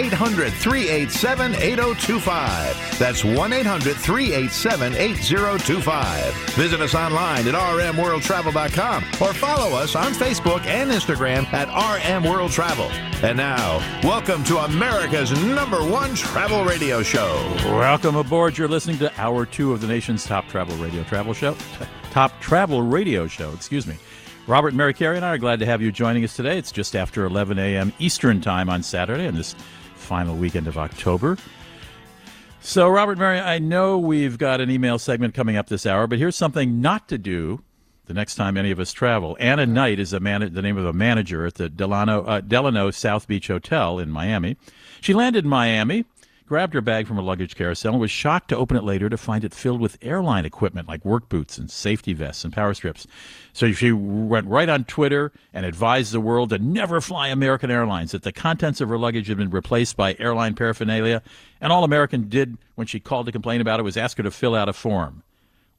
800 387 8025. That's 1 800 387 8025. Visit us online at rmworldtravel.com or follow us on Facebook and Instagram at RM World Travel. And now, welcome to America's number one travel radio show. Welcome aboard. You're listening to Hour Two of the nation's top travel radio travel show. Top travel radio show, excuse me. Robert and Mary Carey and I are glad to have you joining us today. It's just after 11 a.m. Eastern Time on Saturday on this final weekend of October. So, Robert Mary, I know we've got an email segment coming up this hour, but here's something not to do the next time any of us travel. Anna Knight is a man- the name of a manager at the Delano, uh, Delano South Beach Hotel in Miami. She landed in Miami, grabbed her bag from a luggage carousel, and was shocked to open it later to find it filled with airline equipment like work boots and safety vests and power strips. So she went right on Twitter and advised the world to never fly American Airlines, that the contents of her luggage had been replaced by airline paraphernalia. And all American did when she called to complain about it was ask her to fill out a form.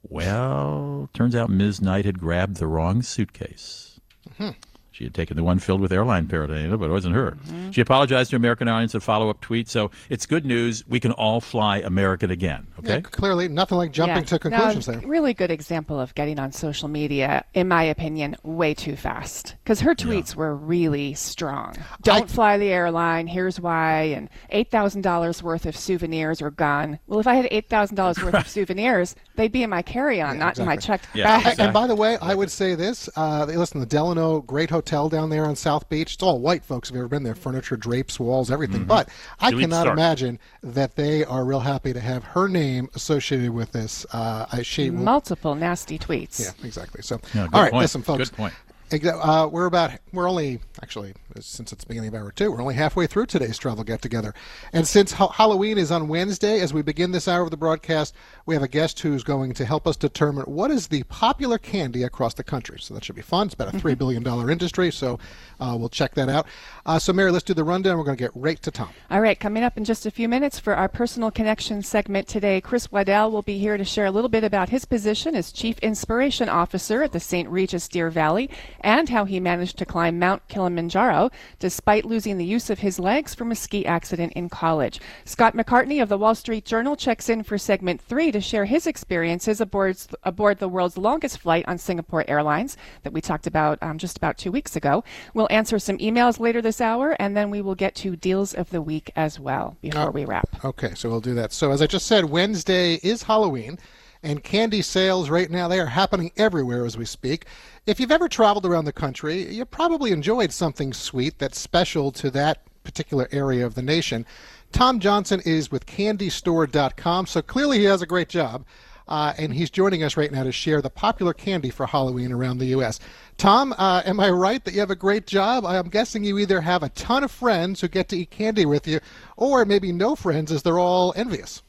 Well, turns out Ms. Knight had grabbed the wrong suitcase. Hmm. She had taken the one filled with airline paraphernalia, but it wasn't her. She apologized to American Airlines in a follow up tweet. So it's good news. We can all fly American again. Okay? Yeah, clearly, nothing like jumping Yeah. to conclusions no, there. Really good example of getting on social media, in my opinion, way too fast. Because her tweets were really strong. Don't fly the airline. Here's why. And eight thousand dollars worth of souvenirs are gone. Well, if I had eight thousand dollars worth of souvenirs, they'd be in my carry-on, not in my checked Yeah, bag. And by the way, I would say this: uh, listen, the Delano Great Hotel down there on South Beach. It's all white, folks. If you've ever been there, furniture, drapes, walls, everything. But I Elite cannot Stark. imagine that they are real happy to have her name associated with this. Uh, I, she will, Multiple nasty tweets. yeah, exactly. So, Yeah, good all right, point. listen, folks. Good point. Uh, we're about we're only actually since it's the beginning of hour two we're only halfway through today's travel get together. And since ha- halloween is on wednesday as we begin this hour of the broadcast we have a guest who's going to help us determine what is the popular candy across the country. So that should be fun. It's about a three billion dollar industry so uh, we'll check that out. Uh, so mary let's do the rundown. We're going to get right to tom. All right, coming up in just a few minutes for our personal connection segment today, Chris Waddell will be here to share a little bit about his position as Chief Inspiration Officer at the St. Regis Deer Valley and how he managed to climb Mount Kilimanjaro despite losing the use of his legs from a ski accident in college. Scott McCartney of the Wall Street Journal checks in for segment three to share his experiences aboard, aboard the world's longest flight on Singapore Airlines that we talked about um, just about two weeks ago. We'll answer some emails later this hour, and then we will get to deals of the week as well before we wrap. Okay, so we'll do that. So as I just said, Wednesday is Halloween, and candy sales right now they are happening everywhere as we speak. If you've ever traveled around the country, you probably enjoyed something sweet that's special to that particular area of the nation. Tom Johnson is with CandyStore.com, so clearly he has a great job. Uh, and he's joining us right now to share the popular candy for Halloween around the U.S. Tom, uh, am I right that you have a great job? I'm guessing you either have a ton of friends who get to eat candy with you, or maybe no friends as they're all envious.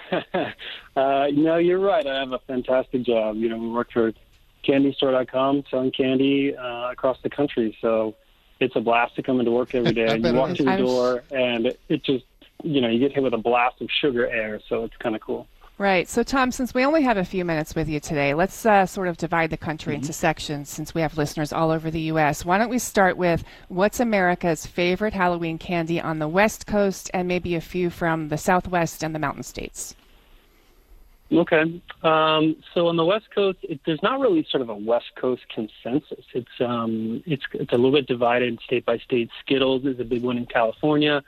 uh, no, you're right. I have a fantastic job. You know, we work for CandyStore.com, selling candy uh, across the country. So it's a blast to come into work every day. And you walk through the I'm- door, and it just, you know, you get hit with a blast of sugar air. So it's kind of cool. Right. So, Tom, since we only have a few minutes with you today, let's uh, sort of divide the country into sections since we have listeners all over the U.S. Why don't we start with what's America's favorite Halloween candy on the West Coast and maybe a few from the Southwest and the Mountain States? Okay. Um, so on the West Coast, it, there's not really sort of a West Coast consensus. It's um, it's it's a little bit divided state by state. Skittles is a big one in California,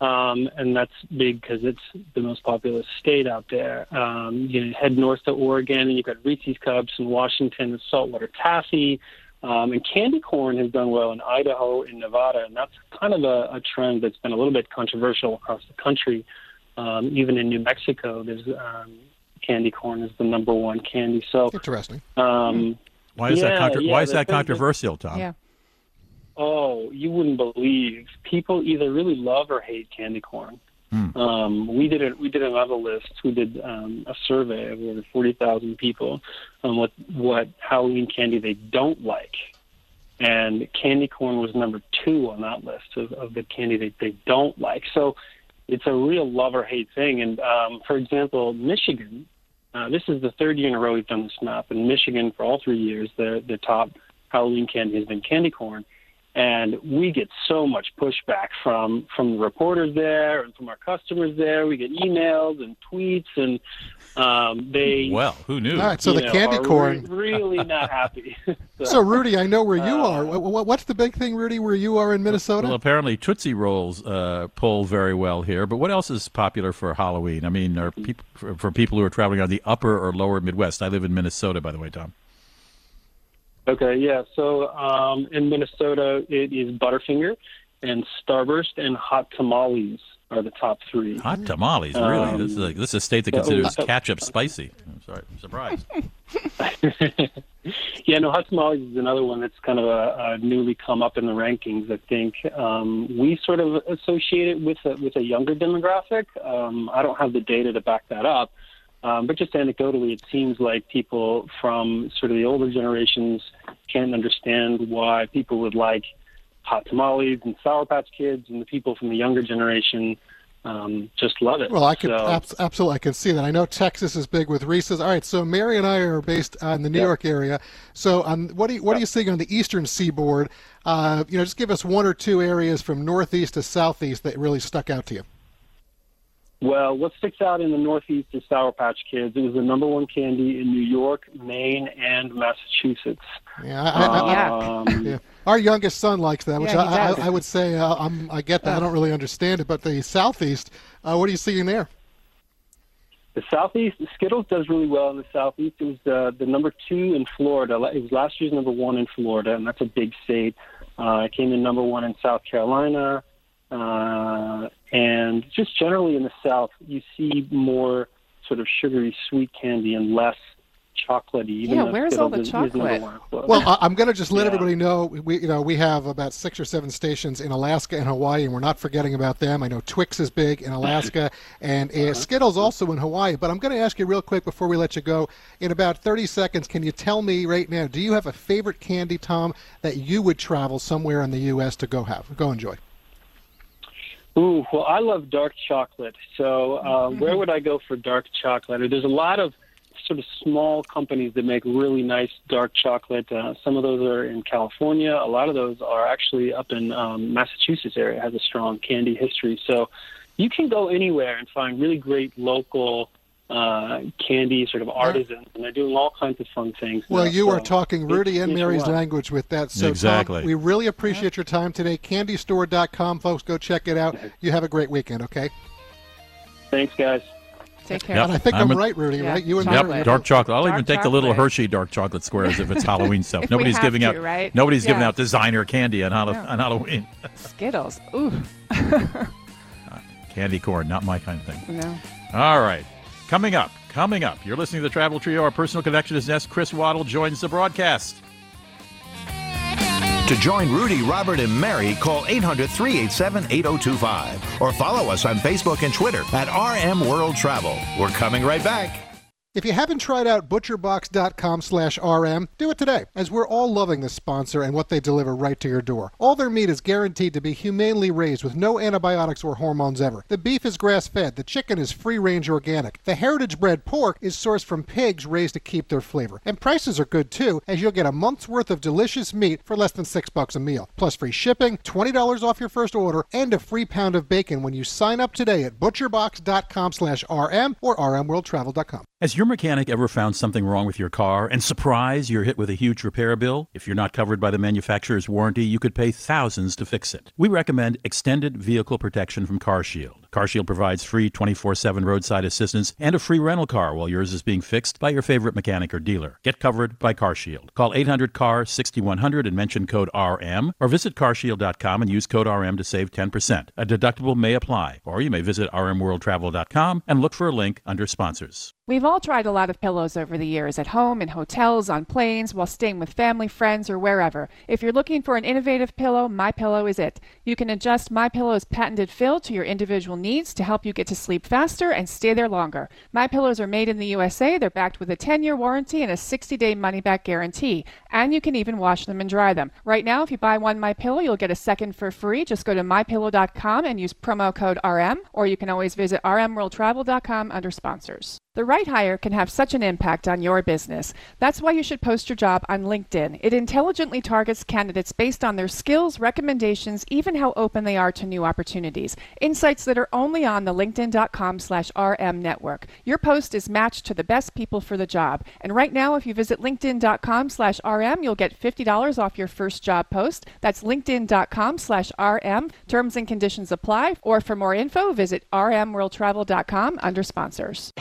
um, and that's big because it's the most populous state out there. Um, you know, head north to Oregon, and you've got Reese's Cups in Washington, and saltwater taffy. Um, and candy corn has done well in Idaho and Nevada, and that's kind of a, a trend that's been a little bit controversial across the country. Um, even in New Mexico, there's um, candy corn is the number one candy. So, Interesting. um, Why is that, Yeah, contro- yeah, why is that controversial, Tom? Yeah. Oh, you wouldn't believe people either really love or hate candy corn. Hmm. Um, we did a, we did another list. We did um, a survey of over forty thousand people on what what Halloween candy they don't like, and candy corn was number two on that list of, of the candy that they don't like. So it's a real love or hate thing. And um, for example, Michigan. Uh, this is the third year in a row we've done this map. In Michigan, for all three years, the the top Halloween candy has been candy corn and we get so much pushback from from the reporters there and from our customers there. We get emails and tweets, and um, they well, who knew? All right, so the know, candy corn re- really not happy. so, so, Rudy, I know where you uh, are. What's the big thing, Rudy, where you are in Minnesota? Well, apparently Tootsie Rolls uh, pull very well here. But what else is popular for Halloween? I mean, are people for, for people who are traveling on the upper or lower Midwest? I live in Minnesota, by the way, Tom. Okay, yeah. So um, in Minnesota, it is Butterfinger and Starburst and Hot Tamales are the top three. Hot tamales, really? Um, this is a, this is a state that considers ketchup spicy. I'm sorry, I'm surprised. yeah, no, hot tamales is another one that's kind of a, a newly come up in the rankings. I think um, we sort of associate it with a, with a younger demographic. Um, I don't have the data to back that up, um, but just anecdotally, it seems like people from sort of the older generations can't understand why people would like hot tamales and Sour Patch Kids, and the people from the younger generation um, just love it. Well, I could so, absolutely, I can see that. I know Texas is big with Reese's. All right, so Mary and I are based in the New yep. York area. So, um, what are you, what yep. are you seeing on the eastern seaboard? Uh, you know, just give us one or two areas from northeast to southeast that really stuck out to you. Well, what sticks out in the Northeast is Sour Patch Kids. It was the number one candy in New York, Maine, and Massachusetts. Yeah, I, I, um, yeah. our youngest son likes that, which yeah, I, I, would say uh, I'm, I get that. I don't really understand it, but the Southeast, uh, what are you seeing there? The Southeast, Skittles does really well in the Southeast. It was uh, the number two in Florida. It was last year's number one in Florida, and that's a big state. Uh, it came in number one in South Carolina. Uh, and just generally in the South, you see more sort of sugary sweet candy and less chocolatey. Even yeah, where's all the chocolate? Well, I'm going to just let yeah. everybody know we, you know, we have about six or seven stations in Alaska and Hawaii, and we're not forgetting about them. I know Twix is big in Alaska, and uh, Skittles also in Hawaii. But I'm going to ask you real quick before we let you go. In about 30 seconds, can you tell me right now? Do you have a favorite candy, Tom, that you would travel somewhere in the U.S. to go have, go enjoy? Ooh, well, I love dark chocolate. So, uh, mm-hmm. where would I go for dark chocolate? There's a lot of sort of small companies that make really nice dark chocolate. Uh, some of those are in California. A lot of those are actually up in um, Massachusetts area. It has a strong candy history. So, you can go anywhere and find really great local uh, candy sort of artisans, and they're doing all kinds of fun things. Well, now. you so are talking Rudy and Mary's language with that. So, exactly. Tom, we really appreciate your time today. CandyStore.com, folks, go check it out. You have a great weekend, okay? Thanks, guys. Take care. Yep. And I think I'm, I'm right, Rudy. Yeah. Right? You and chocolate. Yep. Dark chocolate. I'll dark even take chocolate. the little Hershey dark chocolate squares if it's Halloween stuff. nobody's giving to, out. Right? Nobody's yeah. giving out designer candy on, Hall- no. on Halloween. Skittles. Ooh. candy corn, not my kind of thing. No. All right. Coming up, coming up, you're listening to the Travel Trio. Our personal connection is Nest. Chris Waddell joins the broadcast. To join Rudy, Robert, and Mary, call 800 387 8025 or follow us on Facebook and Twitter at RM World Travel. We're coming right back. If you haven't tried out butcherbox.com slash RM, do it today, as we're all loving this sponsor and what they deliver right to your door. All their meat is guaranteed to be humanely raised with no antibiotics or hormones ever. The beef is grass-fed, the chicken is free-range organic. The heritage-bred pork is sourced from pigs raised to keep their flavor. And prices are good too, as you'll get a month's worth of delicious meat for less than six bucks a meal. Plus free shipping, $20 off your first order, and a free pound of bacon when you sign up today at butcherbox.com slash RM or rmworldtravel.com. Has your mechanic ever found something wrong with your car and surprise you're hit with a huge repair bill? If you're not covered by the manufacturer's warranty, you could pay thousands to fix it. We recommend extended vehicle protection from CarShield. CarShield provides free 24/7 roadside assistance and a free rental car while yours is being fixed by your favorite mechanic or dealer. Get covered by CarShield. Call 800-CAR 6100 and mention code RM or visit carshield.com and use code RM to save 10%. A deductible may apply, or you may visit rmworldtravel.com and look for a link under sponsors. We've all tried a lot of pillows over the years, at home, in hotels, on planes, while staying with family, friends, or wherever. If you're looking for an innovative pillow, My Pillow is it. You can adjust My Pillow's patented fill to your individual needs to help you get to sleep faster and stay there longer. My pillows are made in the USA. They're backed with a 10-year warranty and a 60-day money-back guarantee, and you can even wash them and dry them. Right now, if you buy one My Pillow, you'll get a second for free. Just go to mypillow.com and use promo code RM, or you can always visit rmworldtravel.com under sponsors. The right hire can have such an impact on your business. That's why you should post your job on LinkedIn. It intelligently targets candidates based on their skills, recommendations, even how open they are to new opportunities. Insights that are only on the linkedin.com slash RM network. Your post is matched to the best people for the job. And right now, if you visit linkedin.com slash RM, you'll get $50 off your first job post. That's linkedin.com slash RM. Terms and conditions apply. Or for more info, visit rmworldtravel.com under sponsors.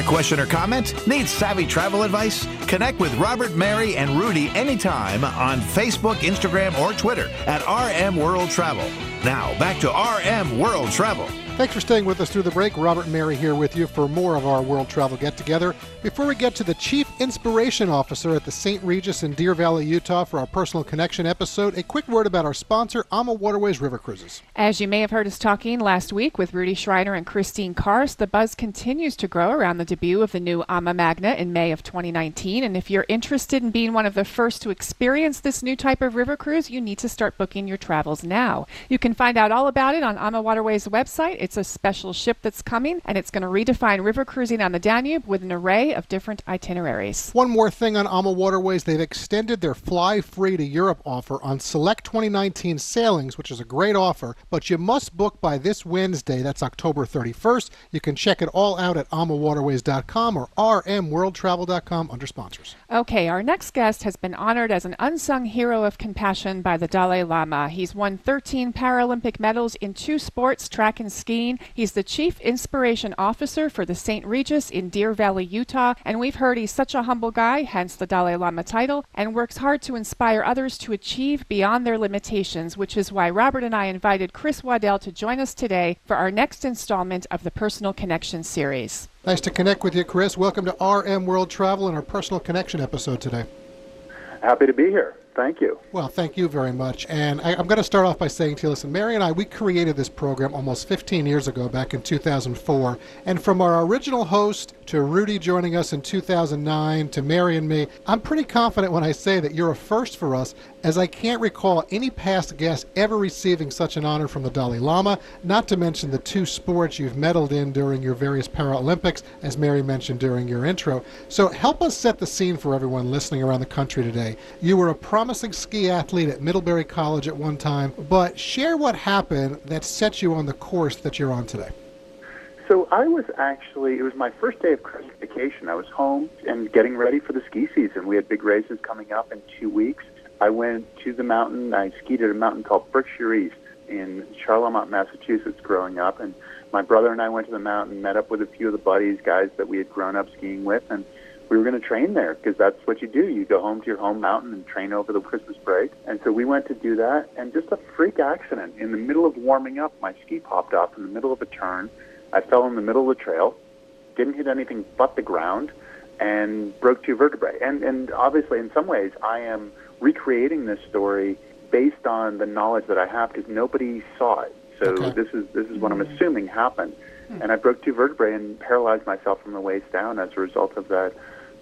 A question or comment? Need savvy travel advice? Connect with Robert, Mary, and Rudy anytime on Facebook, Instagram, or Twitter at RM World Travel. Now, back to RM World Travel. Thanks for staying with us through the break. Robert and Mary here with you for more of our World Travel Get Together. Before we get to the Chief Inspiration Officer at the St. Regis in Deer Valley, Utah for our Personal Connection episode, a quick word about our sponsor, AMA Waterways River Cruises. As you may have heard us talking last week with Rudy Schreiner and Kristin Karst, the buzz continues to grow around the debut of the new AMA Magna in May of 2019. And if you're interested in being one of the first to experience this new type of river cruise, you need to start booking your travels now. You can find out all about it on AMA Waterways' website. It's a special ship that's coming, and it's going to redefine river cruising on the Danube with an array of different itineraries. One more thing on AMA Waterways, they've extended their Fly Free to Europe offer on select 2019 sailings, which is a great offer, but you must book by this Wednesday. That's October 31st. You can check it all out at amawaterways.com or rmworldtravel.com under sponsors. Okay, our next guest has been honored as an unsung hero of compassion by the Dalai Lama. He's won 13 Paralympic medals in two sports, track and skiing. He's the Chief Inspiration Officer for the St. Regis in Deer Valley, Utah, and we've heard he's such a humble guy, hence the Dalai Lama title, and works hard to inspire others to achieve beyond their limitations, which is why Robert and I invited Chris Waddell to join us today for our next installment of the Personal Connection series. Nice to connect with you, Chris. Welcome to RM World Travel and our Personal Connection episode today. Happy to be here. Thank you. Well, thank you very much. And I, am going to start off by saying to you, listen, Mary and I, we created this program almost 15 years ago, back in 2004. And from our original host to Rudy joining us in 2009 to Mary and me, I'm pretty confident when I say that you're a first for us, as I can't recall any past guest ever receiving such an honor from the Dalai Lama, not to mention the two sports you've medaled in during your various Paralympics, as Mary mentioned during your intro. So help us set the scene for everyone listening around the country today. You were a promising ski athlete at Middlebury College at one time, but share what happened that set you on the course that you're on today. So I was actually, it was my first day of Christmas vacation. I was home and getting ready for the ski season. We had big races coming up in two weeks. I went to the mountain. I skied at a mountain called Berkshire East in Charlemont, Massachusetts growing up. And my brother and I went to the mountain, met up with a few of the buddies, guys that we had grown up skiing with, and we were going to train there because that's what you do. You go home to your home mountain and train over the Christmas break. And so we went to do that, and just a freak accident. In the middle of warming up, my ski popped off in the middle of a turn. I fell in the middle of the trail, didn't hit anything but the ground, and broke two vertebrae. And, and obviously, in some ways, I am recreating this story based on the knowledge that I have because nobody saw it. So okay. this is this is what I'm assuming happened. Hmm. And I broke two vertebrae and paralyzed myself from the waist down as a result of that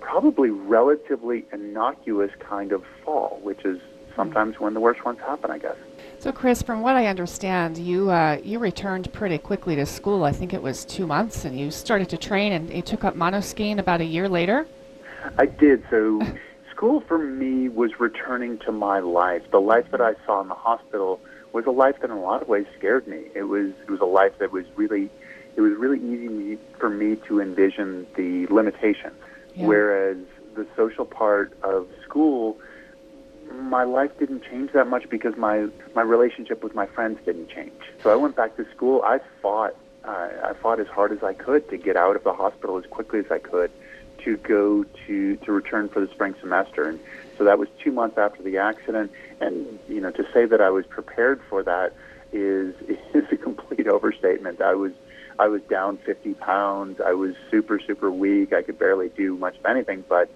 probably relatively innocuous kind of fall, which is sometimes when the worst ones happen, I guess. So, Chris, from what I understand, you uh, you returned pretty quickly to school. I think it was two months, and you started to train, and you took up monoskiing about a year later. I did. So, school for me was returning to my life. The life that I saw in the hospital was a life that, in a lot of ways, scared me. It was it was a life that was really it was really easy for me to envision the limitations. Whereas the social part of school, my life didn't change that much because my my relationship with my friends didn't change. So I went back to school. I fought. Uh, I fought as hard as I could to get out of the hospital as quickly as I could to go to to return for the spring semester, and so that was two months after the accident. And you know, to say that I was prepared for that is is a complete overstatement. I was I was down 50 pounds. I was super, super weak. I could barely do much of anything, but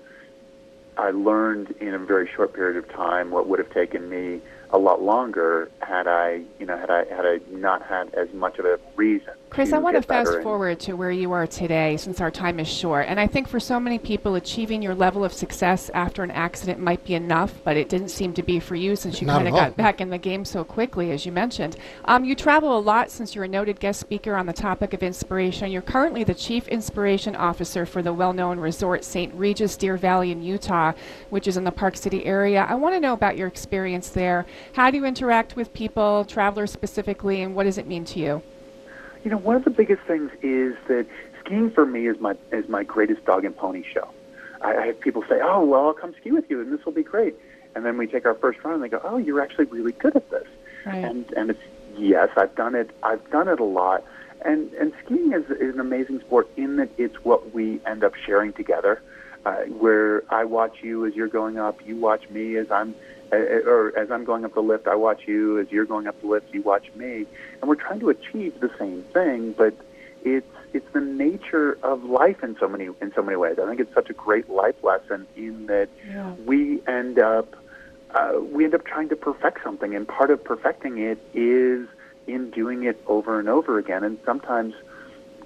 I learned in a very short period of time what would have taken me a lot longer had I, you know, had I had I not had as much of a reason. Chris, I want to fast forward to where you are today since our time is short. And I think for so many people, achieving your level of success after an accident might be enough, but it didn't seem to be for you since you kind of got back in the game so quickly, as you mentioned. Um, you travel a lot since you're a noted guest speaker on the topic of inspiration. You're currently the Chief Inspiration Officer for the well known resort St. Regis Deer Valley in Utah, which is in the Park City area. I want to know about your experience there. How do you interact with people, travelers specifically, and what does it mean to you? You know, one of the biggest things is that skiing for me is my is my greatest dog and pony show. I, I have people say, "Oh, well, I'll come ski with you, and this will be great." And then we take our first run, and they go, "Oh, you're actually really good at this." Right. And and it's yes, I've done it. I've done it a lot. And and skiing is, is an amazing sport in that it's what we end up sharing together. Uh, where I watch you as you're going up, you watch me as I'm, or as I'm going up the lift, I watch you as you're going up the lift, you watch me, and we're trying to achieve the same thing, but it's it's the nature of life in so many in so many ways. I think it's such a great life lesson in that Yeah. we end up uh, we end up trying to perfect something, and part of perfecting it is in doing it over and over again. And sometimes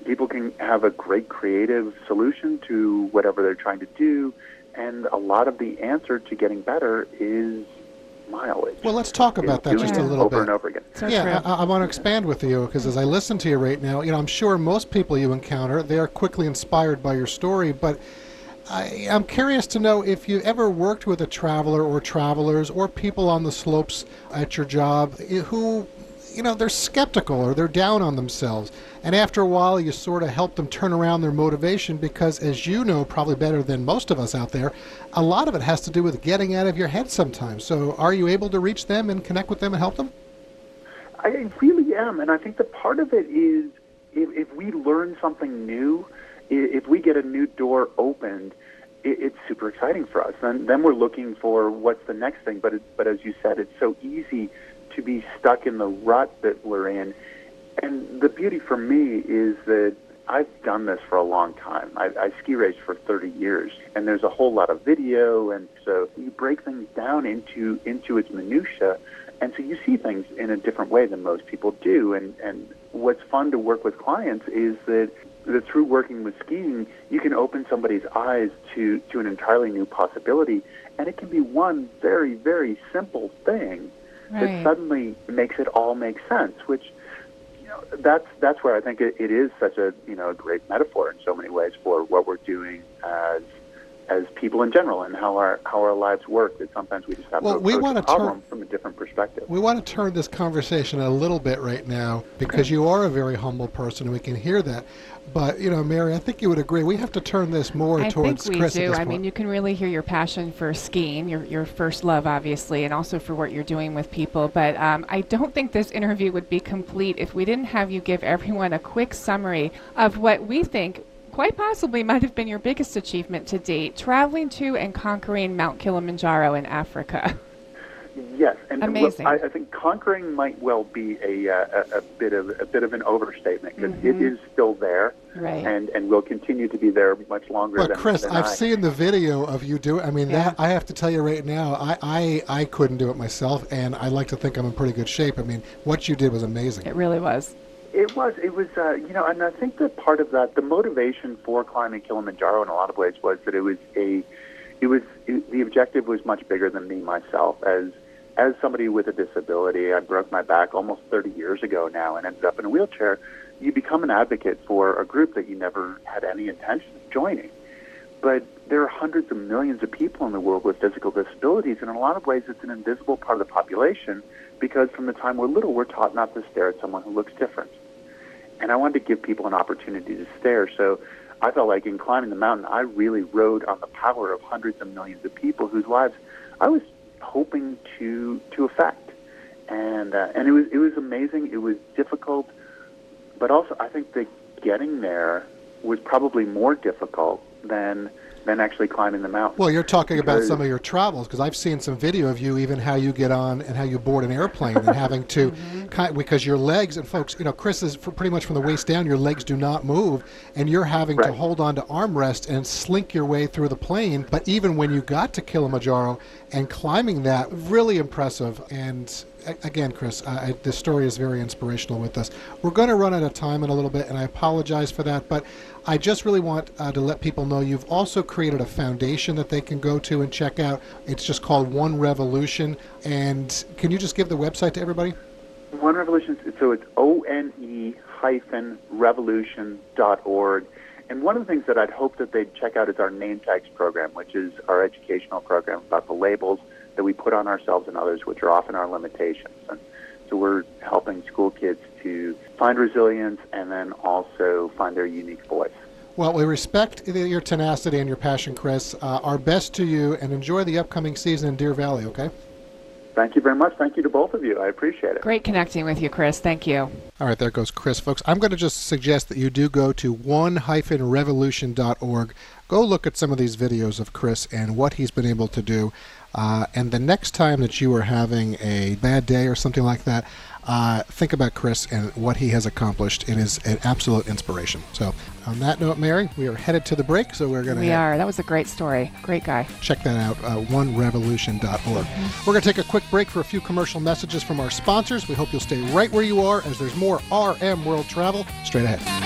people can have a great creative solution to whatever they're trying to do, and a lot of the answer to getting better is mileage. Well, let's talk about that just a little over bit. and over again. So yeah. I, I want to expand with you because as I listen to you right now, you know, I'm sure most people you encounter they are quickly inspired by your story, but I, I'm curious to know if you ever worked with a traveler or travelers or people on the slopes at your job eh, who, you know, they're skeptical or they're down on themselves, and after a while you sort of help them turn around their motivation because, as you know, probably better than most of us out there, a lot of it has to do with getting out of your head sometimes. So, are you able to reach them and connect with them and help them? I really am, and I think that part of it is if, if we learn something new, if we get a new door opened, it's super exciting for us. And then we're looking for what's the next thing. But it, but as you said, it's so easy to be stuck in the rut that we're in. And the beauty for me is that I've done this for a long time. I, I ski race for 30 years, and there's a whole lot of video, and so you break things down into into its minutia, and so you see things in a different way than most people do. And and what's fun to work with clients is that that through working with skiing, you can open somebody's eyes to to an entirely new possibility, and it can be one very very simple thing Right. that suddenly makes it all make sense, which you know that's that's where I think it, it is such a you know a great metaphor in so many ways for what we're doing as as people in general and how our how our lives work. That sometimes we just have Well, to we approach wanna problem turn- from a different perspective. We want to turn this conversation a little bit right now because you are a very humble person and we can hear that. But, you know, Mary, I think you would agree. We have to turn this more I towards think we Chris at do. this I point. mean, you can really hear your passion for skiing, your your first love, obviously, and also for what you're doing with people. But um, I don't think this interview would be complete if we didn't have you give everyone a quick summary of what we think. Quite possibly might have been your biggest achievement to date, traveling to and conquering Mount Kilimanjaro in Africa. Yes, and and look, Amazing. I, I think conquering might well be a, uh, a, a bit of a bit of an overstatement because Mm-hmm. is still there, Right. and and will continue to be there much longer. But than, Chris, than I've I. seen the video of you do. I mean, Yeah. that I have to tell you right now, I, I I couldn't do it myself, and I like to think I'm in pretty good shape. I mean, what you did was amazing. It really was. It was. It was. Uh, you know, and I think that part of that, the motivation for climbing Kilimanjaro, in a lot of ways, was that it was a. It was it, the objective was much bigger than me myself. As as somebody with a disability, I broke my back almost 30 years ago now, and ended up in a wheelchair. You become an advocate for a group that you never had any intention of joining. But there are hundreds of millions of people in the world with physical disabilities, and in a lot of ways, it's an invisible part of the population because from the time we're little, we're taught not to stare at someone who looks different and I wanted to give people an opportunity to stare. So I felt like in climbing the mountain, I really rode on the power of hundreds of millions of people whose lives I was hoping to to affect. And uh, and it was it was amazing. It was difficult, but also I think that getting there was probably more difficult than than actually climbing the mountain. Well, you're talking about some of your travels because I've seen some video of you, even how you get on and how you board an airplane and having to, mm-hmm. kind, because your legs and folks, you know, Chris is pretty much from the waist down. Your legs do not move, and you're having right. to hold on to armrest and slink your way through the plane. But even when you got to Kilimanjaro and climbing that, really impressive. And again, Chris, this story is very inspirational with us. We're going to run out of time in a little bit, and I apologize for that. But I just really want uh, to let people know you've also created a foundation that they can go to and check out. It's just called One Revolution. And can you just give the website to everybody? One Revolution, so it's O N E hyphen revolution dot org. And one of the things that I'd hope that they'd check out is our name tags program, which is our educational program about the labels that we put on ourselves and others, which are often our limitations. And so we're helping school kids to find resilience and then also find their unique voice. Well, we respect your tenacity and your passion, Chris. Uh, our best to you, and enjoy the upcoming season in Deer Valley, okay? Thank you very much. Thank you to both of you. I appreciate it. Great connecting with you, Chris. Thank you. All right, there goes Chris. Folks, I'm going to just suggest that you do go to one-revolution.org. Go look at some of these videos of Chris and what he's been able to do. Uh, and the next time that you are having a bad day or something like that, uh, think about Chris and what he has accomplished. It is an absolute inspiration. So, on that note, Mary, we are headed to the break, so we're going to. We are. That was a great story. Great guy. Check that out, uh, onerevolution.org. Mm-hmm. We're going to take a quick break for a few commercial messages from our sponsors. We hope you'll stay right where you are as there's more RM World Travel straight ahead.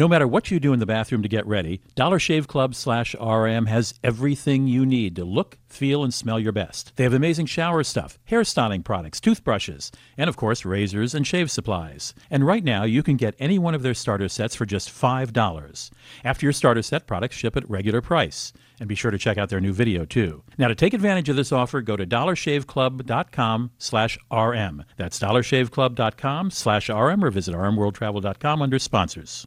No matter what you do in the bathroom to get ready, Dollar Shave Club slash RM has everything you need to look, feel, and smell your best. They have amazing shower stuff, hair styling products, toothbrushes, and of course, razors and shave supplies. And right now, you can get any one of their starter sets for just $5. After your starter set, products ship at regular price. And be sure to check out their new video, too. Now, to take advantage of this offer, go to dollarshaveclub.com slash RM. That's dollarshaveclub.com slash RM or visit rmworldtravel.com under sponsors.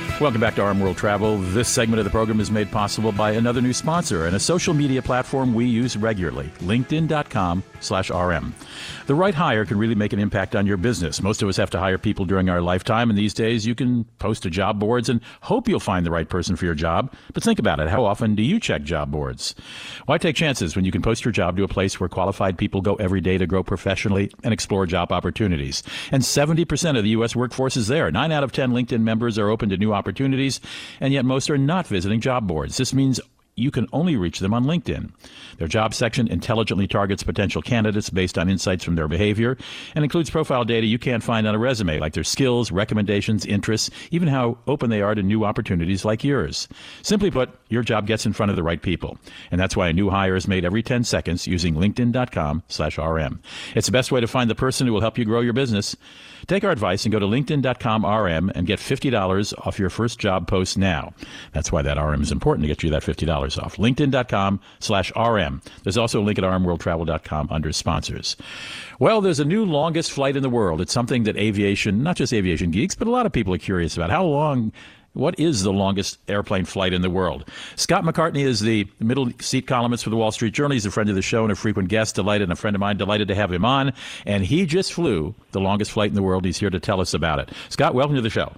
Welcome back to RM World Travel. This segment of the program is made possible by another new sponsor and a social media platform we use regularly, linkedin.com slash RM. The right hire can really make an impact on your business. Most of us have to hire people during our lifetime, and these days you can post to job boards and hope you'll find the right person for your job. But think about it. How often do you check job boards? Why take chances when you can post your job to a place where qualified people go every day to grow professionally and explore job opportunities? And 70% of the U.S. workforce is there. Nine out of 10 LinkedIn members are open to new opportunities, and yet most are not visiting job boards. This means you can only reach them on LinkedIn. Their job section intelligently targets potential candidates based on insights from their behavior and includes profile data you can't find on a resume, like their skills, recommendations, interests, even how open they are to new opportunities like yours. Simply put, your job gets in front of the right people. And that's why a new hire is made every 10 seconds using linkedin.com slash RM. It's the best way to find the person who will help you grow your business. Take our advice and go to linkedin.com RM and get $50 off your first job post now. That's why that RM is important to get you that $50 off. LinkedIn.com slash RM. There's also a link at rmworldtravel.com under sponsors. Well, there's a new longest flight in the world. It's something that aviation, not just aviation geeks, but a lot of people are curious about. How long what is the longest airplane flight in the world? Scott McCartney is the middle seat columnist for the Wall Street Journal. He's a friend of the show and a frequent guest. Delighted, and a friend of mine. Delighted to have him on. And he just flew the longest flight in the world. He's here to tell us about it. Scott, welcome to the show.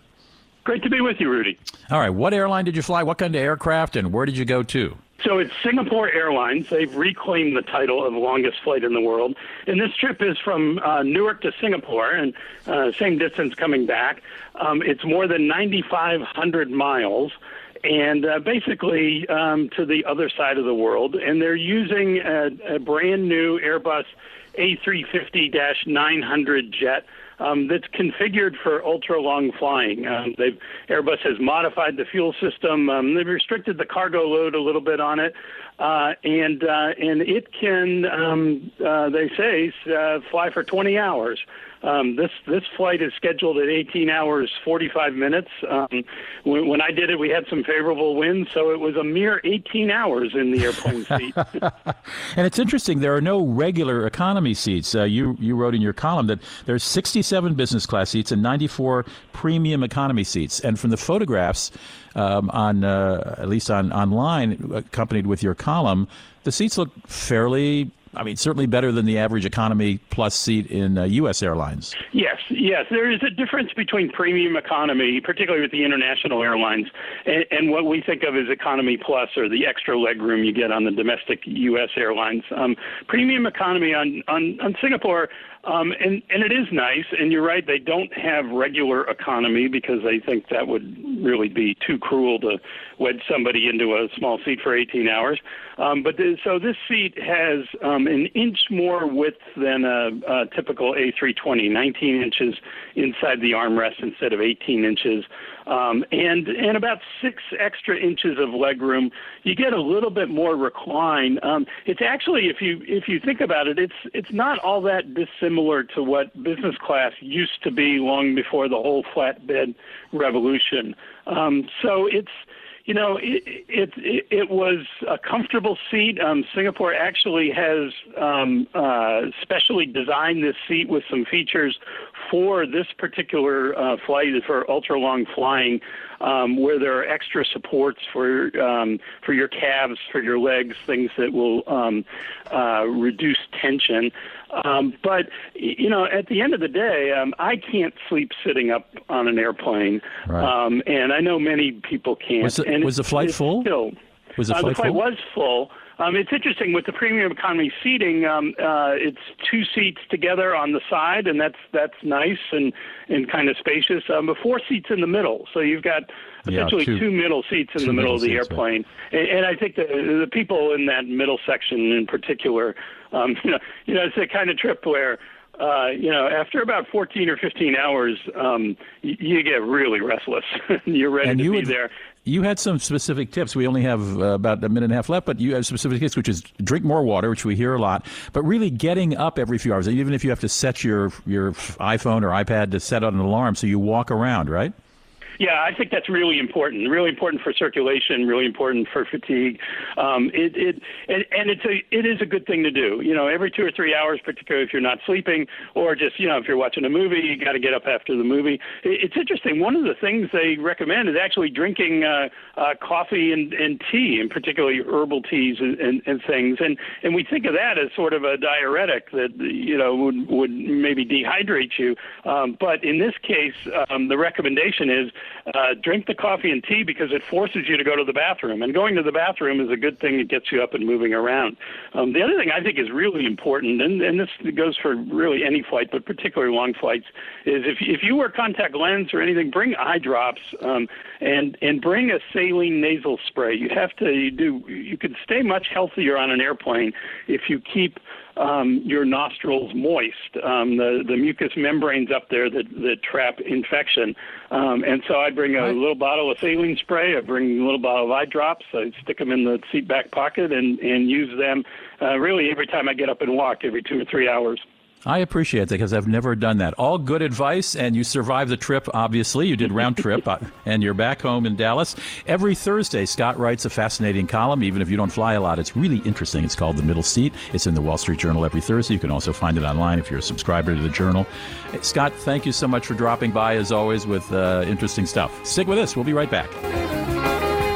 Great to be with you, Rudy. All right. What airline did you fly? What kind of aircraft? And where did you go to? So it's Singapore Airlines. They've reclaimed the title of longest flight in the world. And this trip is from uh, Newark to Singapore, and uh, same distance coming back. Um, it's more than 9,500 miles and uh, basically um, to the other side of the world. And they're using a, a brand new Airbus A350 900 jet um, that's configured for ultra long flying. Um, they've, Airbus has modified the fuel system. Um, they've restricted the cargo load a little bit on it, uh, and uh, and it can, um, uh, they say, uh, fly for 20 hours. Um, this this flight is scheduled at 18 hours 45 minutes. Um, when, when I did it, we had some favorable winds, so it was a mere 18 hours in the airplane seat. and it's interesting. There are no regular economy seats. Uh, you you wrote in your column that there's 67 business class seats and 94 premium economy seats. And from the photographs um, on uh, at least on online, accompanied with your column, the seats look fairly I mean, certainly better than the average economy plus seat in uh, U.S. airlines. Yes, yes. There is a difference between premium economy, particularly with the international airlines, and, and what we think of as economy plus or the extra leg room you get on the domestic U.S. airlines. Um, premium economy on, on, on Singapore um, and and it is nice, and you're right. They don't have regular economy because they think that would really be too cruel to wedge somebody into a small seat for 18 hours. Um, but the, so this seat has um, an inch more width than a, a typical A320, 19 inches inside the armrest instead of 18 inches um, and and about six extra inches of leg room. You get a little bit more recline. Um, it's actually, if you if you think about it, it's it's not all that dissimilar to what business class used to be long before the whole flatbed revolution. Um, so it's you know, it, it it, was a comfortable seat. Um, Singapore actually has um, uh, specially designed this seat with some features for this particular uh, flight for ultra long flying, um, where there are extra supports for um, for your calves, for your legs, things that will um, uh, reduce tension. Um, but you know, at the end of the day, um, I can't sleep sitting up on an airplane, right. um, and I know many people can't. Was, and was the flight full? Still, was the uh, flight, the flight full? was full. Um, it's interesting with the premium economy seating. Um, uh, it's two seats together on the side, and that's that's nice and and kind of spacious. Um, but four seats in the middle, so you've got essentially yeah, two, two, middle seats in the middle of the seats, airplane. Right. And, and I think the the people in that middle section in particular, um, you know, you know, it's a kind of trip where uh, you know, after about 14 or 15 hours, um, you, you get really restless. You're ready and to you be would, there. You had some specific tips. We only have uh, about a minute and a half left, but you have specific tips, which is drink more water, which we hear a lot, but really getting up every few hours, even if you have to set your, your iPhone or iPad to set an alarm so you walk around, right? Yeah, I think that's really important. Really important for circulation. Really important for fatigue. Um, it, it and, and it's a it is a good thing to do. You know, every two or three hours, particularly if you're not sleeping, or just you know if you're watching a movie, you got to get up after the movie. It, it's interesting. One of the things they recommend is actually drinking uh, uh, coffee and, and tea, and particularly herbal teas and, and, and things. And and we think of that as sort of a diuretic that you know would would maybe dehydrate you. Um, but in this case, um, the recommendation is uh, drink the coffee and tea because it forces you to go to the bathroom. And going to the bathroom is a good thing. It gets you up and moving around. Um, the other thing I think is really important, and, and this goes for really any flight, but particularly long flights, is if, if you wear contact lens or anything, bring eye drops um, and, and bring a saline nasal spray. You have to you do you can stay much healthier on an airplane if you keep um, your nostrils moist. Um, the the mucous membranes up there that that trap infection. Um, and so I bring a right. little bottle of saline spray. I bring a little bottle of eye drops. I stick them in the seat back pocket and and use them uh, really every time I get up and walk every two or three hours. I appreciate that because I've never done that. All good advice, and you survived the trip, obviously. You did round trip, uh, and you're back home in Dallas. Every Thursday, Scott writes a fascinating column, even if you don't fly a lot. It's really interesting. It's called The Middle Seat. It's in the Wall Street Journal every Thursday. You can also find it online if you're a subscriber to the Journal. Scott, thank you so much for dropping by, as always, with uh, interesting stuff. Stick with us. We'll be right back.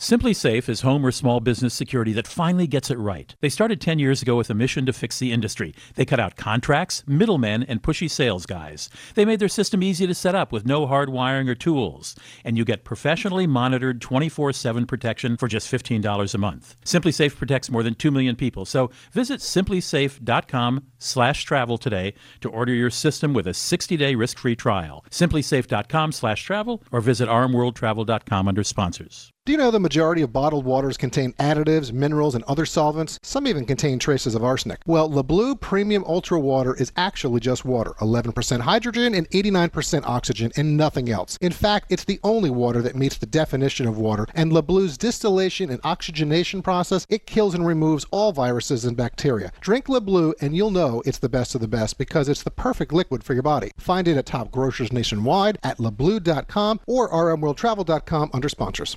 SimpliSafe is home or small business security that finally gets it right. They started 10 years ago with a mission to fix the industry. They cut out contracts, middlemen, and pushy sales guys. They made their system easy to set up with no hard wiring or tools. And you get professionally monitored 24 7 protection for just $15 a month. SimpliSafe protects more than 2 million people. So visit simplisafe.com slash travel today to order your system with a 60 day risk free trial. Simplisafe.com slash travel or visit rmworldtravel.com under sponsors. Do you know the majority of bottled waters contain additives, minerals, and other solvents? Some even contain traces of arsenic. Well, LeBleu Premium Ultra Water is actually just water 11% hydrogen and 89% oxygen, and nothing else. In fact, it's the only water that meets the definition of water, and LeBleu's distillation and oxygenation process, it kills and removes all viruses and bacteria. Drink LeBleu, and you'll know it's the best of the best because it's the perfect liquid for your body. Find it at top grocers nationwide, at lebleu.com, or rmworldtravel.com under sponsors.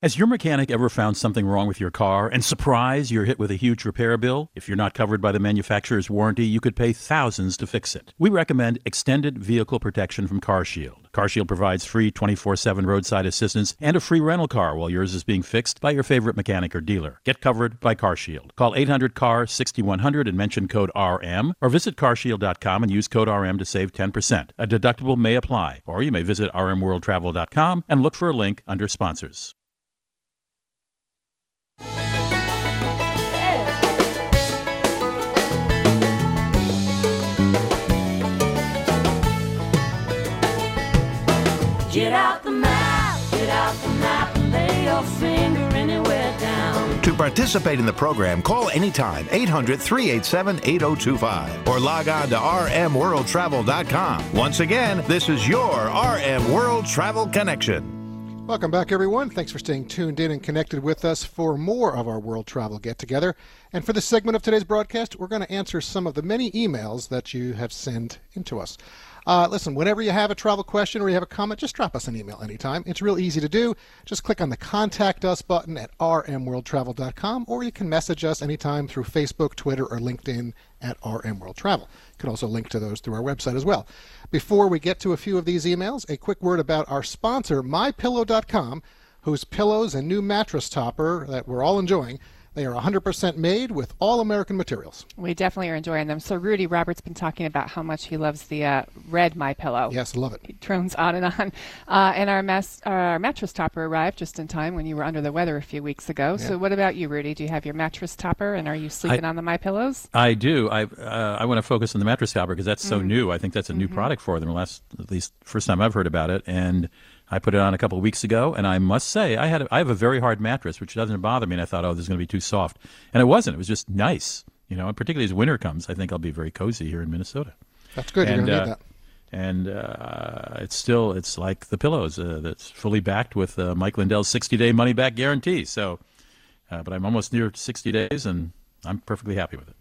Has your mechanic ever found something wrong with your car and surprise you're hit with a huge repair bill? If you're not covered by the manufacturer's warranty, you could pay thousands to fix it. We recommend extended vehicle protection from CarShield. CarShield provides free 24/7 roadside assistance and a free rental car while yours is being fixed by your favorite mechanic or dealer. Get covered by CarShield. Call 800-CAR-6100 and mention code RM or visit carshield.com and use code RM to save 10%. A deductible may apply, or you may visit rmworldtravel.com and look for a link under sponsors. Get out the map, get out the map, and lay your finger anywhere down. To participate in the program, call anytime 800 387 8025 or log on to rmworldtravel.com. Once again, this is your RM World Travel Connection. Welcome back, everyone. Thanks for staying tuned in and connected with us for more of our World Travel Get Together. And for this segment of today's broadcast, we're going to answer some of the many emails that you have sent into us. Uh, listen, whenever you have a travel question or you have a comment, just drop us an email anytime. It's real easy to do. Just click on the Contact Us button at rmworldtravel.com, or you can message us anytime through Facebook, Twitter, or LinkedIn at rmworldtravel. You can also link to those through our website as well. Before we get to a few of these emails, a quick word about our sponsor, MyPillow.com, whose pillows and new mattress topper that we're all enjoying they are 100% made with all American materials. We definitely are enjoying them. So Rudy Roberts has been talking about how much he loves the uh, red My Pillow. Yes, love it. He drones on and on. Uh, and our, mas- our mattress topper arrived just in time when you were under the weather a few weeks ago. Yeah. So what about you, Rudy? Do you have your mattress topper, and are you sleeping I, on the My Pillows? I do. I uh, I want to focus on the mattress topper because that's so mm. new. I think that's a new mm-hmm. product for them. Last at least first time I've heard about it, and I put it on a couple of weeks ago, and I must say I had a, I have a very hard mattress, which doesn't bother me. And I thought, oh, this is going to be too soft, and it wasn't. It was just nice, you know. And particularly as winter comes, I think I'll be very cozy here in Minnesota. That's good. And, You're going to uh, need that. And uh, it's still it's like the pillows uh, that's fully backed with uh, Mike Lindell's 60 day money back guarantee. So, uh, but I'm almost near 60 days, and I'm perfectly happy with it.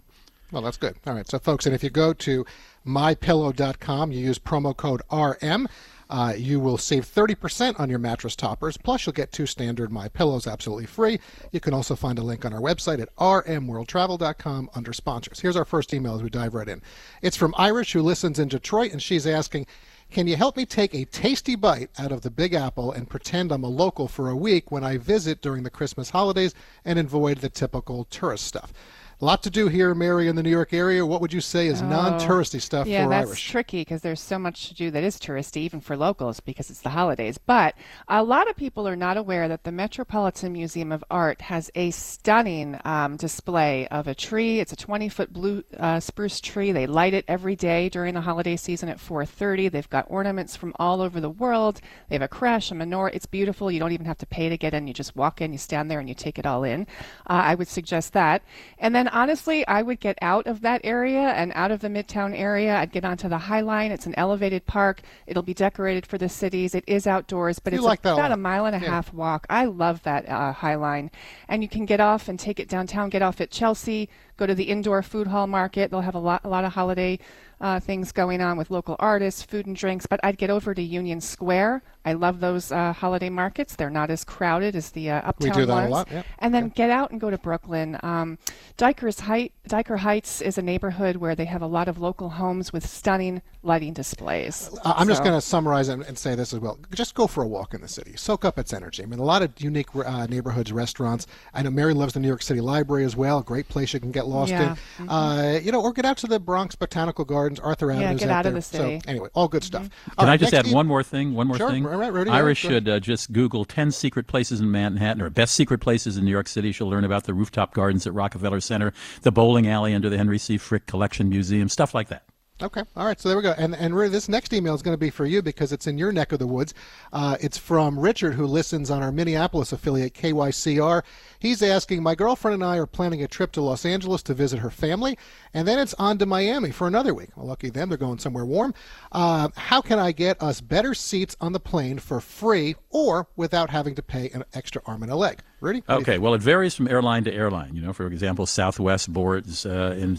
Well, that's good. All right, so folks, and if you go to mypillow.com, you use promo code RM Uh, you will save 30% on your mattress toppers, plus you'll get two standard My Pillows absolutely free. You can also find a link on our website at rmworldtravel.com under sponsors. Here's our first email as we dive right in. It's from Iris, who listens in Detroit, and she's asking, can you help me take a tasty bite out of the Big Apple and pretend I'm a local for a week when I visit during the Christmas holidays and avoid the typical tourist stuff? A lot to do here, Mary, in the New York area. What would you say is Oh, non-touristy stuff yeah, for that's tricky because there's so much to do that is touristy, even for locals, because it's the holidays. But a lot of people are not aware that the Metropolitan Museum of Art has a stunning um, display of a tree. It's a 20-foot blue uh, spruce tree. They light it every day during the holiday season at 4:30. They've got ornaments from all over the world. They have a creche, a menorah. It's beautiful. You don't even have to pay to get in. You just walk in, you stand there, and you take it all in. Uh, I would suggest that. And then honestly, I would get out of that area and out of the Midtown area. I'd get onto the High Line. It's an elevated park. It'll be decorated for the cities. It is outdoors, but You it's like a about a mile and a Yeah. half walk. I love that uh, High Line. And you can get off and take it downtown, get off at Chelsea, go to the indoor food hall market. They'll have a lot, a lot of holiday uh, things going on with local artists, food and drinks. But I'd get over to Union Square. I love those uh, holiday markets. They're not as crowded as the uh, We uptown do that a lot, yeah. And then get out and go to Brooklyn. Um, Dykers Height, Dyker Heights is a neighborhood where they have a lot of local homes with stunning lighting displays. Uh, I'm just going to summarize and, and say this as well. Just go for a walk in the city. Soak up its energy. I mean, a lot of unique uh, neighborhoods, restaurants. I know Mary loves the New York City Library as well. Great place you can get lost Yeah. in. Uh, you know, or get out to the Bronx Botanical Gardens. Arthur Yeah, Avenue's get out out of there. the city. Mm-hmm. So anyway, all good stuff. All Can right, I just add e- one more thing? One more Sure, thing. right, right, Rudy, yeah, Irish should uh, just Google 10 secret places in Manhattan or best secret places in New York City. She'll learn about the rooftop gardens at Rockefeller Center, the bowling alley under the Henry C. Frick Collection Museum, stuff like that. Okay. All right. So there we go. And and Rudy, this next email is going to be for you because it's in your neck of the woods. Uh, it's from Richard, who listens on our Minneapolis affiliate KYCR. He's asking, my girlfriend and I are planning a trip to Los Angeles to visit her family, and then it's on to Miami for another week. Well, lucky them, they're going somewhere warm. Uh, how can I get us better seats on the plane for free or without having to pay an extra arm and a leg? Rudy? what do you Okay, well, it varies from airline to airline. You know, for example, Southwest boards uh, in,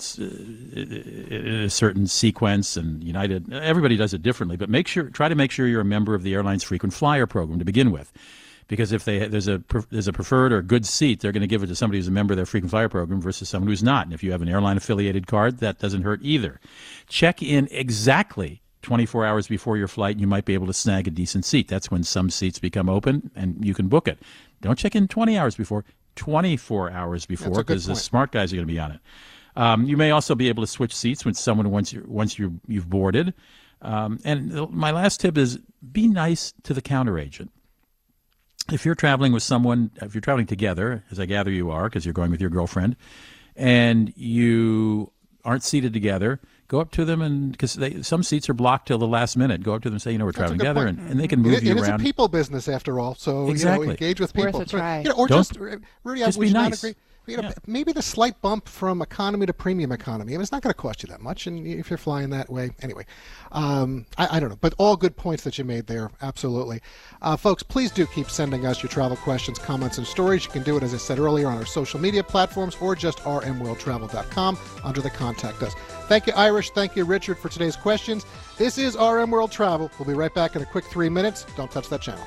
in a certain sequence, and United. Everybody does it differently, but make sure try to make sure you're a member of the airline's frequent flyer program to begin with, because if they there's a there's a preferred or good seat, they're going to give it to somebody who's a member of their frequent flyer program versus someone who's not. And if you have an airline affiliated card, that doesn't hurt either. Check in exactly 24 hours before your flight, and you might be able to snag a decent seat. That's when some seats become open and you can book it. Don't check in 20 hours before, 24 hours before, because the smart guys are going to be on it. Um, you may also be able to switch seats with someone once you once you you've boarded. Um, and my last tip is be nice to the counter agent. If you're traveling with someone, if you're traveling together, as I gather you are, because you're going with your girlfriend, and you aren't seated together, go up to them and because some seats are blocked till the last minute. Go up to them and say, you know, we're That's traveling together, and, and they can move It- you it is around. a people business after all, so Exactly. you know, engage with Worth people. a try. You know, or Don't- just Rudy, just we be should not nice. agree. You know, Yeah. maybe the slight bump from economy to premium economy. I mean, it's not going to cost you that much, and if you're flying that way, anyway, um, I, I don't know. But all good points that you made there, absolutely, uh, folks. Please do keep sending us your travel questions, comments, and stories. You can do it, as I said earlier, on our social media platforms or just rmworldtravel.com under the contact us. Thank you, Iris. Thank you, Richard, for today's questions. This is RM World Travel. We'll be right back in a quick three minutes. Don't touch that channel.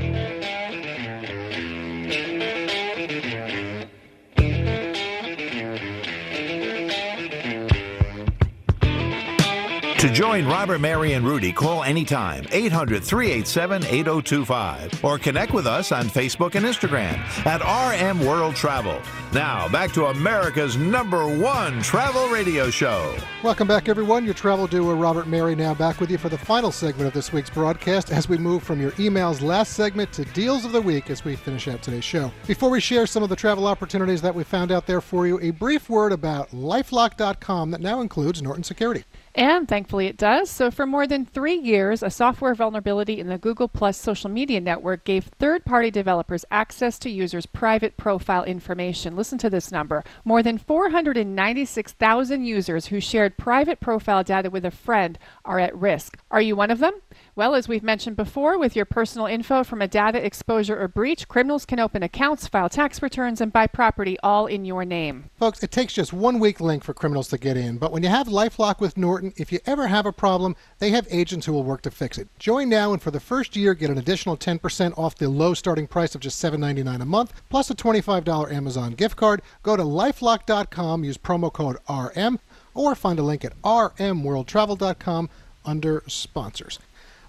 To join Robert, Mary, and Rudy, call anytime 800 387 8025 or connect with us on Facebook and Instagram at RM World Travel. Now, back to America's number one travel radio show. Welcome back, everyone. Your travel duo, Robert Mary, now back with you for the final segment of this week's broadcast as we move from your emails last segment to deals of the week as we finish out today's show. Before we share some of the travel opportunities that we found out there for you, a brief word about lifelock.com that now includes Norton Security. And thankfully it does. So, for more than three years, a software vulnerability in the Google Plus social media network gave third party developers access to users' private profile information. Listen to this number more than 496,000 users who shared private profile data with a friend are at risk. Are you one of them? Well, as we've mentioned before, with your personal info from a data exposure or breach, criminals can open accounts, file tax returns, and buy property all in your name. Folks, it takes just one weak link for criminals to get in, but when you have Lifelock with Norton, if you ever have a problem, they have agents who will work to fix it. Join now and for the first year get an additional 10% off the low starting price of just $7.99 a month, plus a $25 Amazon gift card. Go to lifelock.com, use promo code RM, or find a link at rmworldtravel.com under sponsors.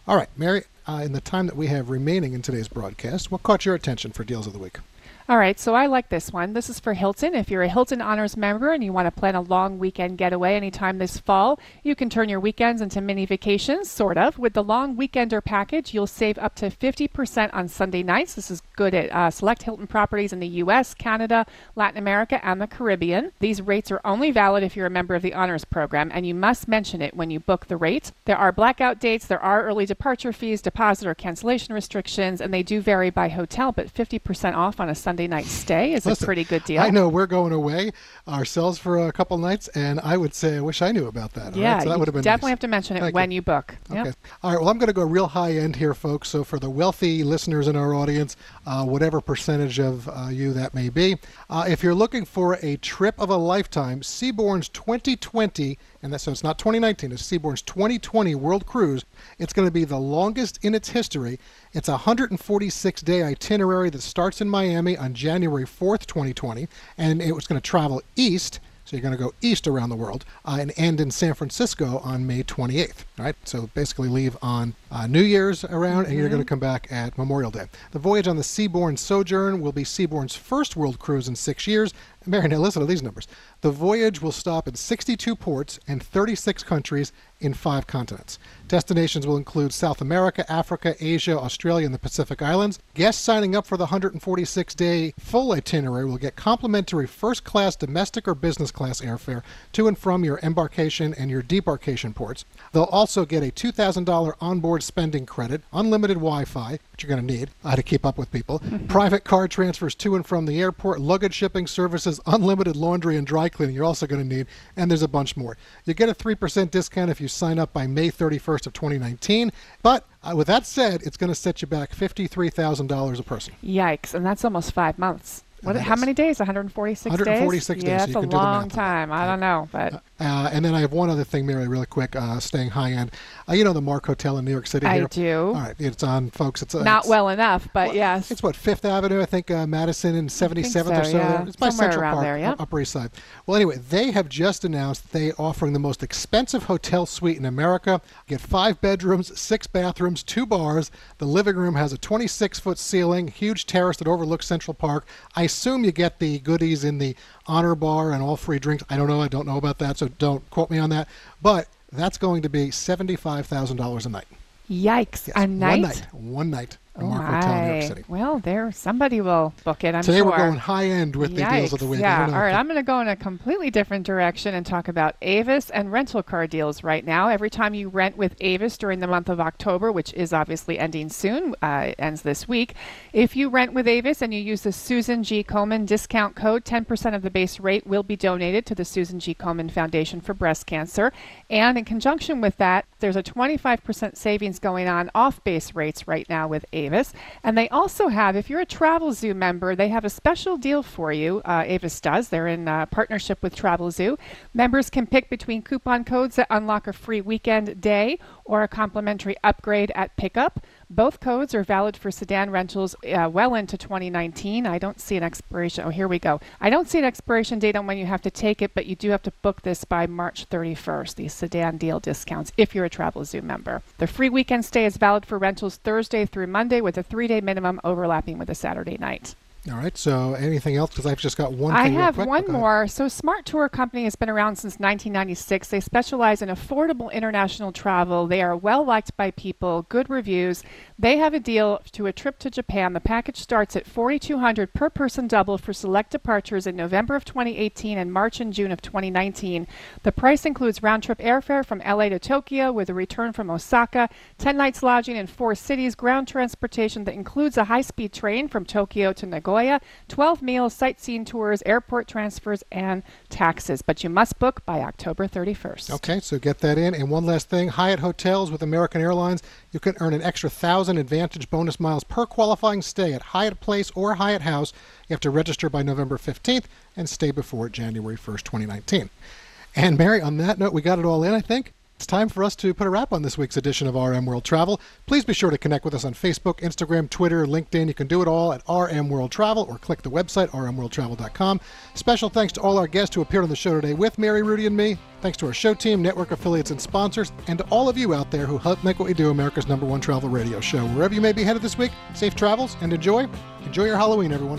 All right, Mary, uh, in the time that we have remaining in today's broadcast, what caught your attention for Deals of the Week? All right, so I like this one. This is for Hilton. If you're a Hilton Honors member and you want to plan a long weekend getaway anytime this fall, you can turn your weekends into mini vacations, sort of. With the long weekender package, you'll save up to 50% on Sunday nights. This is good at uh, select Hilton properties in the U.S., Canada, Latin America, and the Caribbean. These rates are only valid if you're a member of the Honors program, and you must mention it when you book the rate. There are blackout dates, there are early departure fees, deposit or cancellation restrictions, and they do vary by hotel, but 50% off on a Sunday Sunday night stay is Listen, a pretty good deal. I know we're going away ourselves for a couple nights, and I would say I wish I knew about that. Yeah, right? so that would have been definitely nice. have to mention it Thank when you. you, book. Yep. Okay. All right. Well, I'm going to go real high end here, folks. So for the wealthy listeners in our audience, uh, whatever percentage of uh, you that may be, uh, if you're looking for a trip of a lifetime, Seabourn's 2020, and that's so it's not 2019, it's Seabourn's 2020 World Cruise. It's going to be the longest in its history. It's a 146 day itinerary that starts in Miami on January 4th, 2020, and it was going to travel east. So you're going to go east around the world uh, and end in San Francisco on May 28th. Right. So basically leave on uh, New Year's around, and you're Mm-hmm. going to come back at Memorial Day. The voyage on the Seabourn Sojourn will be Seabourn's first world cruise in six years. Now listen to these numbers. The voyage will stop in 62 ports and 36 countries in five continents. Destinations will include South America, Africa, Asia, Australia, and the Pacific Islands. Guests signing up for the 146 day full itinerary will get complimentary first class domestic or business class airfare to and from your embarkation and your debarkation ports. They'll also get a $2,000 onboard spending credit, unlimited Wi Fi, you're going to need uh, to keep up with people, private car transfers to and from the airport, luggage shipping services, unlimited laundry and dry cleaning you're also going to need, and there's a bunch more. You get a 3% discount if you sign up by May 31st of 2019, but uh, with that said, it's going to set you back $53,000 a person. Yikes! And that's almost five months. What? How many days? 146, days? 146 days, Yeah, so that's you a do long time. I don't know, but Uh, and then I have one other thing, Mary, really quick, uh, staying high end. Uh, you know the Mark Hotel in New York City I here? do. All right, it's on, folks. It's uh, not it's- well enough. But yes, It's what Fifth Avenue, I think, uh, Madison and 77th or so, so. yeah. It's by Somewhere Central Park, there, yeah. Upper East Side. Well, anyway, they have just announced they offering the most expensive hotel suite in America. Get five bedrooms, six bathrooms, two bars. The living room has a 26 foot ceiling, huge terrace that overlooks Central Park. I assume you get the goodies in the honor bar and all free drinks. I don't know. I don't know about that, so don't quote me on that. But that's going to be $75,000 a night. yikes! a night. One night. One night. Oh Mark Hotel New York. City. Well, there somebody will book it. I'm Today sure. we're going high end with the deals of the week. Yeah. know right. I'm going to go in a completely different direction and talk about Avis and rental car deals right now. Every time you rent with Avis during the month of October, which is obviously ending soon, uh, ends this week. If you rent with Avis and you use the Susan G. Komen discount code, 10% of the base rate will be donated to the Susan G. Komen Foundation for Breast Cancer. And in conjunction with that, there's a 25% savings going on off base rates right now with Avis. And they also have, if you're a Travel Zoo member, they have a special deal for you. Uh, Avis does. They're in uh, partnership with Travel Zoo. Members can pick between coupon codes that unlock a free weekend day or a complimentary upgrade at pickup. Both codes are valid for sedan rentals uh, well into 2019. I don't see an expiration. Oh, here we go. I don't see an expiration date on when you have to take it, but you do have to book this by March 31st, these sedan deal discounts, if you're a Travel Zoo member. The free weekend stay is valid for rentals Thursday through Monday with a three day minimum overlapping with a Saturday night. All right. So anything else? Because I've just got one. I have one more. So, Smart Tour Company has been around since 1996. They specialize in affordable international travel. They are well liked by people, good reviews. They have a deal to a trip to Japan. The package starts at 4,200 per person double for select departures in November of 2018 and March and June of 2019. The price includes round trip airfare from LA to Tokyo with a return from Osaka, 10 nights lodging in four cities, ground transportation that includes a high speed train from Tokyo to Nagoya, 12 meals, sightseeing tours, airport transfers, and taxes. But you must book by October 31st. Okay, so get that in. And one last thing Hyatt Hotels with American Airlines, you can earn an extra thousand AAdvantage bonus miles per qualifying stay at Hyatt Place or Hyatt House. You have to register by November 15th and stay before January 1st, 2019. And Mary, on that note, we got it all in, I think. It's time for us to put a wrap on this week's edition of RM World Travel. Please be sure to connect with us on Facebook, Instagram, Twitter, LinkedIn. You can do it all at RM World Travel or click the website, rmworldtravel.com. Special thanks to all our guests who appeared on the show today with Mary, Rudy, and me. Thanks to our show team, network affiliates, and sponsors, and to all of you out there who help make what we do America's number one travel radio show. Wherever you may be headed this week, safe travels and enjoy. Enjoy your Halloween, everyone.